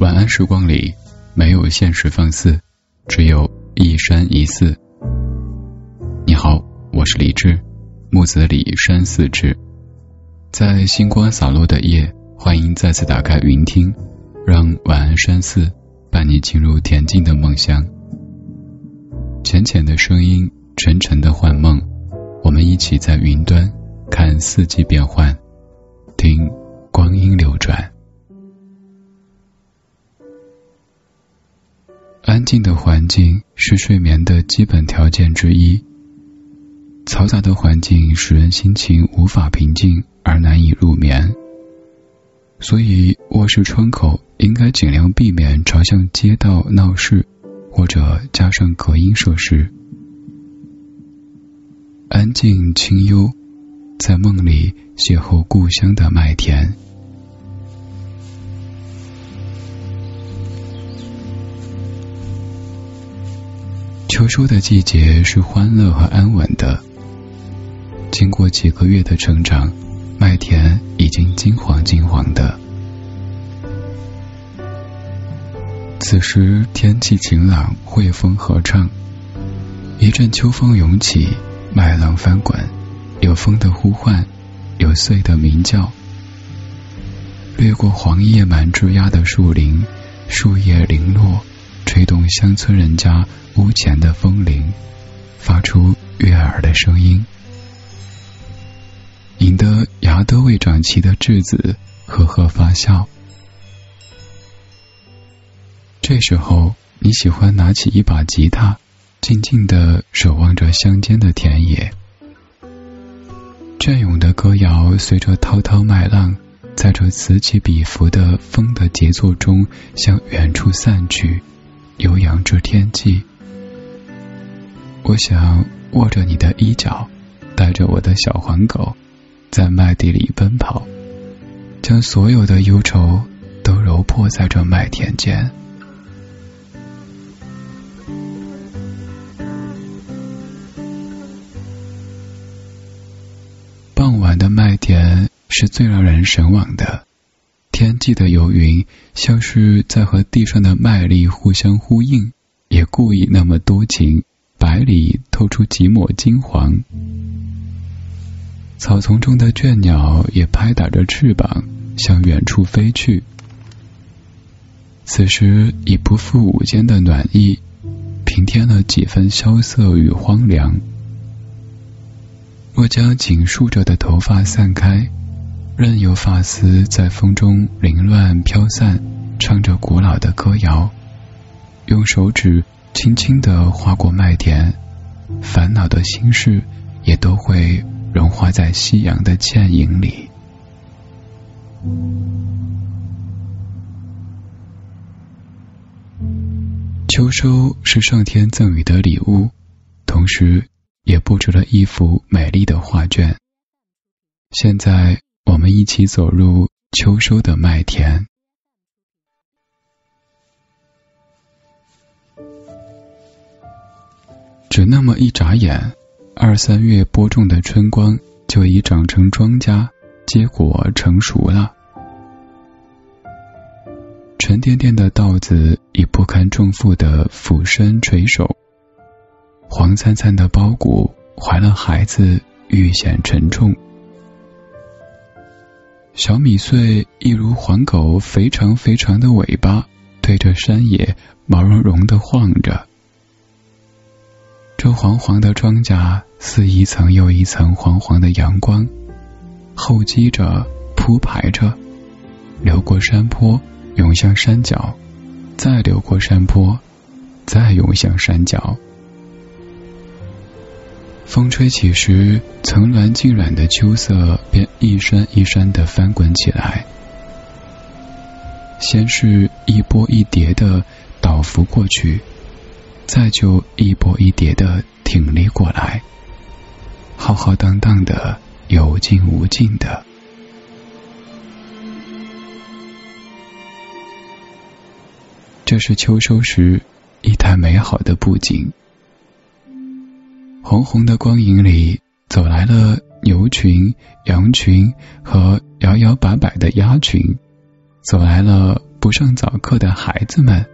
晚安时光里，没有现实放肆，只有一山一寺。你好，我是李志，木子李山寺志。在星光洒落的夜，欢迎再次打开云听，让晚安山寺伴你进入恬静的梦乡。浅浅的声音，沉沉的幻梦，我们一起在云端看四季变换，听光阴流转。安静的环境是睡眠的基本条件之一。嘈杂的环境使人心情无法平静而难以入眠，所以卧室窗口应该尽量避免朝向街道、闹市，或者加上隔音设施。安静清幽，在梦里邂逅故乡的麦田。秋收的季节是欢乐和安稳的。经过几个月的成长，麦田已经金黄金黄的。此时天气晴朗，惠风和畅，一阵秋风涌起，麦浪翻滚，有风的呼唤，有穗的鸣叫。掠过黄叶满枝桠的树林，树叶零落。吹动乡村人家屋前的风铃，发出悦耳的声音，引得芽都未长齐的稚子呵呵发笑。这时候，你喜欢拿起一把吉他，静静的守望着乡间的田野。隽永的歌谣随着滔滔麦浪，在这此起彼伏的风的节奏中向远处散去。悠扬至天际，我想握着你的衣角，带着我的小黄狗，在麦地里奔跑，将所有的忧愁都揉破在这麦田间。傍晚的麦田是最让人神往的。天际的游云像是在和地上的麦粒互相呼应，也故意那么多情，白里透出几抹金黄。草丛中的倦鸟也拍打着翅膀向远处飞去。此时已不复午间的暖意，平添了几分萧瑟与荒凉。若将紧束着的头发散开。任由发丝在风中凌乱飘散，唱着古老的歌谣，用手指轻轻的划过麦田，烦恼的心事也都会融化在夕阳的倩影里。秋收是上天赠予的礼物，同时也布置了一幅美丽的画卷。现在。我们一起走入秋收的麦田，只那么一眨眼，二三月播种的春光就已长成庄稼，结果成熟了。沉甸甸的稻子已不堪重负的俯身垂手，黄灿灿的苞谷怀了孩子，愈显沉重。小米穗一如黄狗肥长肥长的尾巴，对着山野毛茸茸的晃着。这黄黄的庄稼似一层又一层黄黄的阳光，厚积着铺排着，流过山坡，涌向山脚，再流过山坡，再涌向山脚。风吹起时，层峦尽染的秋色便一山一山的翻滚起来，先是一波一叠的倒伏过去，再就一波一叠的挺立过来，浩浩荡荡的，有尽无尽的。这是秋收时一台美好的布景。红红的光影里，走来了牛群、羊群和摇摇摆摆的鸭群，走来了不上早课的孩子们。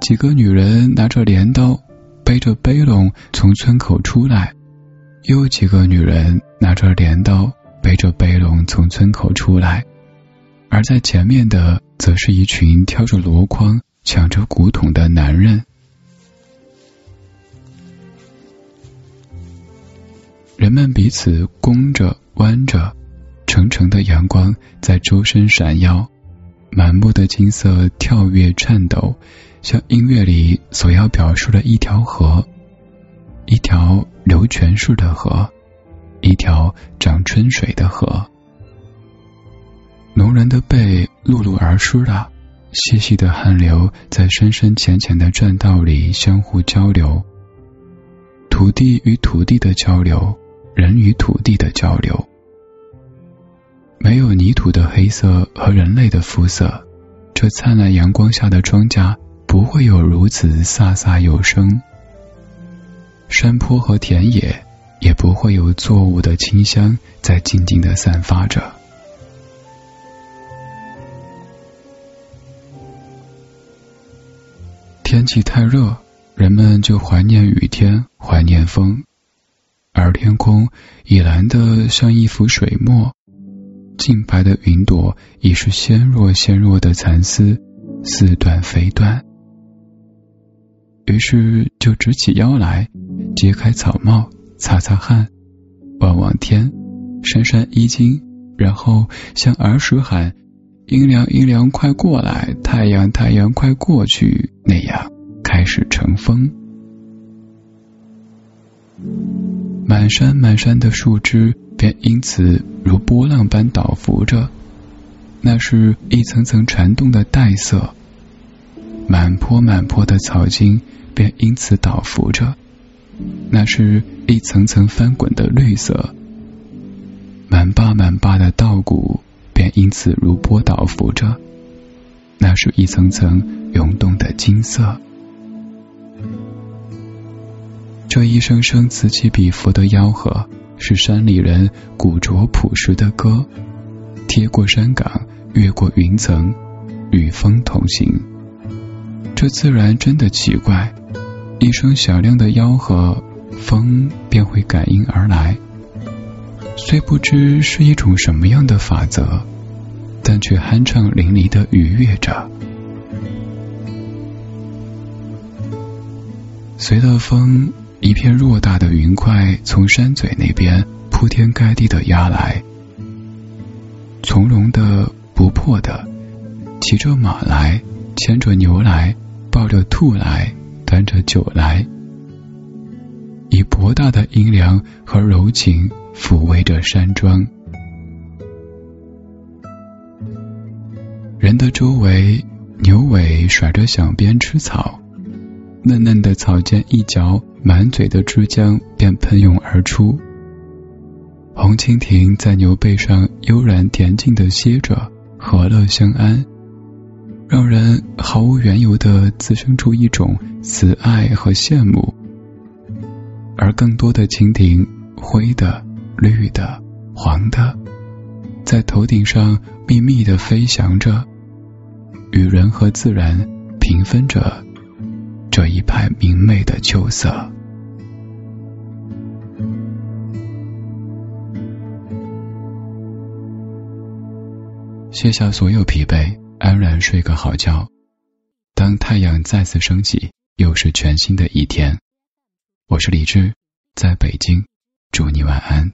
几个女人拿着镰刀，背着背笼从村口出来，又几个女人拿着镰刀，背着背笼从村口出来，而在前面的，则是一群挑着箩筐、抢着古桶的男人。人们彼此弓着、弯着，澄澄的阳光在周身闪耀，满目的金色跳跃颤抖，像音乐里所要表述的一条河，一条流泉式的河，一条涨春水的河。农人的背辘辘而湿了，细细的汗流在深深浅浅的栈道里相互交流，土地与土地的交流。人与土地的交流，没有泥土的黑色和人类的肤色，这灿烂阳光下的庄稼不会有如此飒飒有声。山坡和田野也不会有作物的清香在静静的散发着。天气太热，人们就怀念雨天，怀念风。而天空已蓝得像一幅水墨，净白的云朵已是纤弱纤弱的蚕丝，似断非断。于是就直起腰来，揭开草帽，擦擦汗，望望天，扇扇衣襟，然后像儿时喊“阴凉阴凉快过来，太阳太阳快过去”那样开始乘风。满山满山的树枝便因此如波浪般倒伏着，那是一层层缠动的黛色；满坡满坡的草茎便因此倒伏着，那是一层层翻滚的绿色；满坝满坝的稻谷便因此如波倒伏着，那是一层层涌动的金色。这一声声此起彼伏的吆喝，是山里人古拙朴实的歌。贴过山岗，越过云层，与风同行。这自然真的奇怪，一声响亮的吆喝，风便会感应而来。虽不知是一种什么样的法则，但却酣畅淋漓的愉悦着。随了风。一片偌大的云块从山嘴那边铺天盖地的压来，从容的、不破的，骑着马来，牵着牛来，抱着兔来，端着酒来，以博大的阴凉和柔情抚慰着山庄。人的周围，牛尾甩着响鞭吃草。嫩嫩的草尖一嚼，满嘴的汁浆便喷涌而出。红蜻蜓在牛背上悠然恬静的歇着，和乐相安，让人毫无缘由的滋生出一种慈爱和羡慕。而更多的蜻蜓，灰的、绿的、黄的，在头顶上密密的飞翔着，与人和自然平分着。这一派明媚的秋色，卸下所有疲惫，安然睡个好觉。当太阳再次升起，又是全新的一天。我是李志，在北京，祝你晚安。